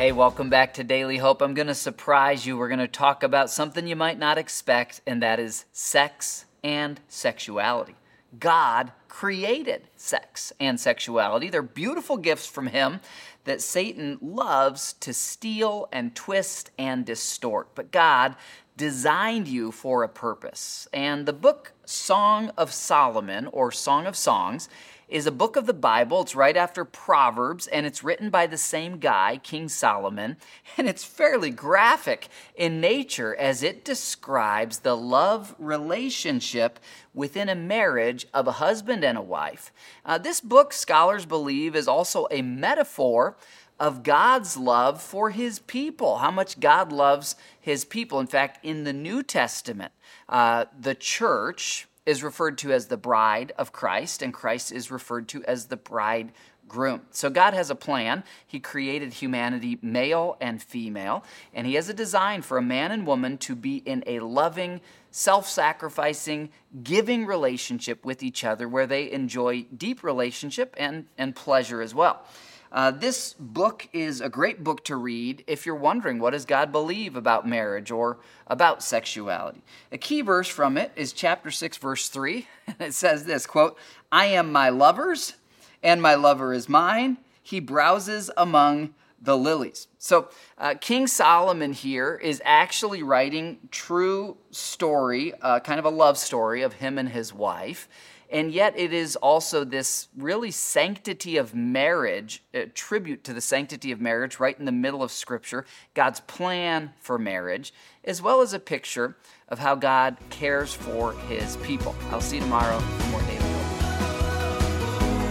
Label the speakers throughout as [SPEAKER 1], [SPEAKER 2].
[SPEAKER 1] Hey, welcome back to Daily Hope. I'm going to surprise you. We're going to talk about something you might not expect, and that is sex and sexuality. God created sex and sexuality. They're beautiful gifts from Him that Satan loves to steal and twist and distort. But God designed you for a purpose. And the book Song of Solomon, or Song of Songs, is a book of the Bible. It's right after Proverbs, and it's written by the same guy, King Solomon. And it's fairly graphic in nature as it describes the love relationship within a marriage of a husband and a wife. Uh, this book, scholars believe, is also a metaphor of God's love for his people, how much God loves his people. In fact, in the New Testament, uh, the church, is referred to as the bride of Christ, and Christ is referred to as the bridegroom. So God has a plan. He created humanity male and female, and He has a design for a man and woman to be in a loving, self sacrificing, giving relationship with each other where they enjoy deep relationship and, and pleasure as well. Uh, this book is a great book to read if you're wondering what does God believe about marriage or about sexuality. A key verse from it is chapter 6 verse 3 and it says this quote, "I am my lover's and my lover is mine. He browses among the lilies." So, uh, King Solomon here is actually writing true story, uh, kind of a love story of him and his wife. And yet, it is also this really sanctity of marriage, a tribute to the sanctity of marriage, right in the middle of Scripture, God's plan for marriage, as well as a picture of how God cares for his people. I'll see you tomorrow for more Daily.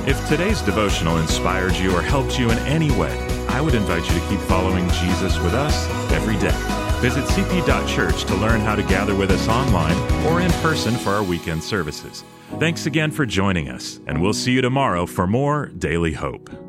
[SPEAKER 2] If today's devotional inspired you or helped you in any way, I would invite you to keep following Jesus with us every day. Visit cp.church to learn how to gather with us online or in person for our weekend services. Thanks again for joining us, and we'll see you tomorrow for more Daily Hope.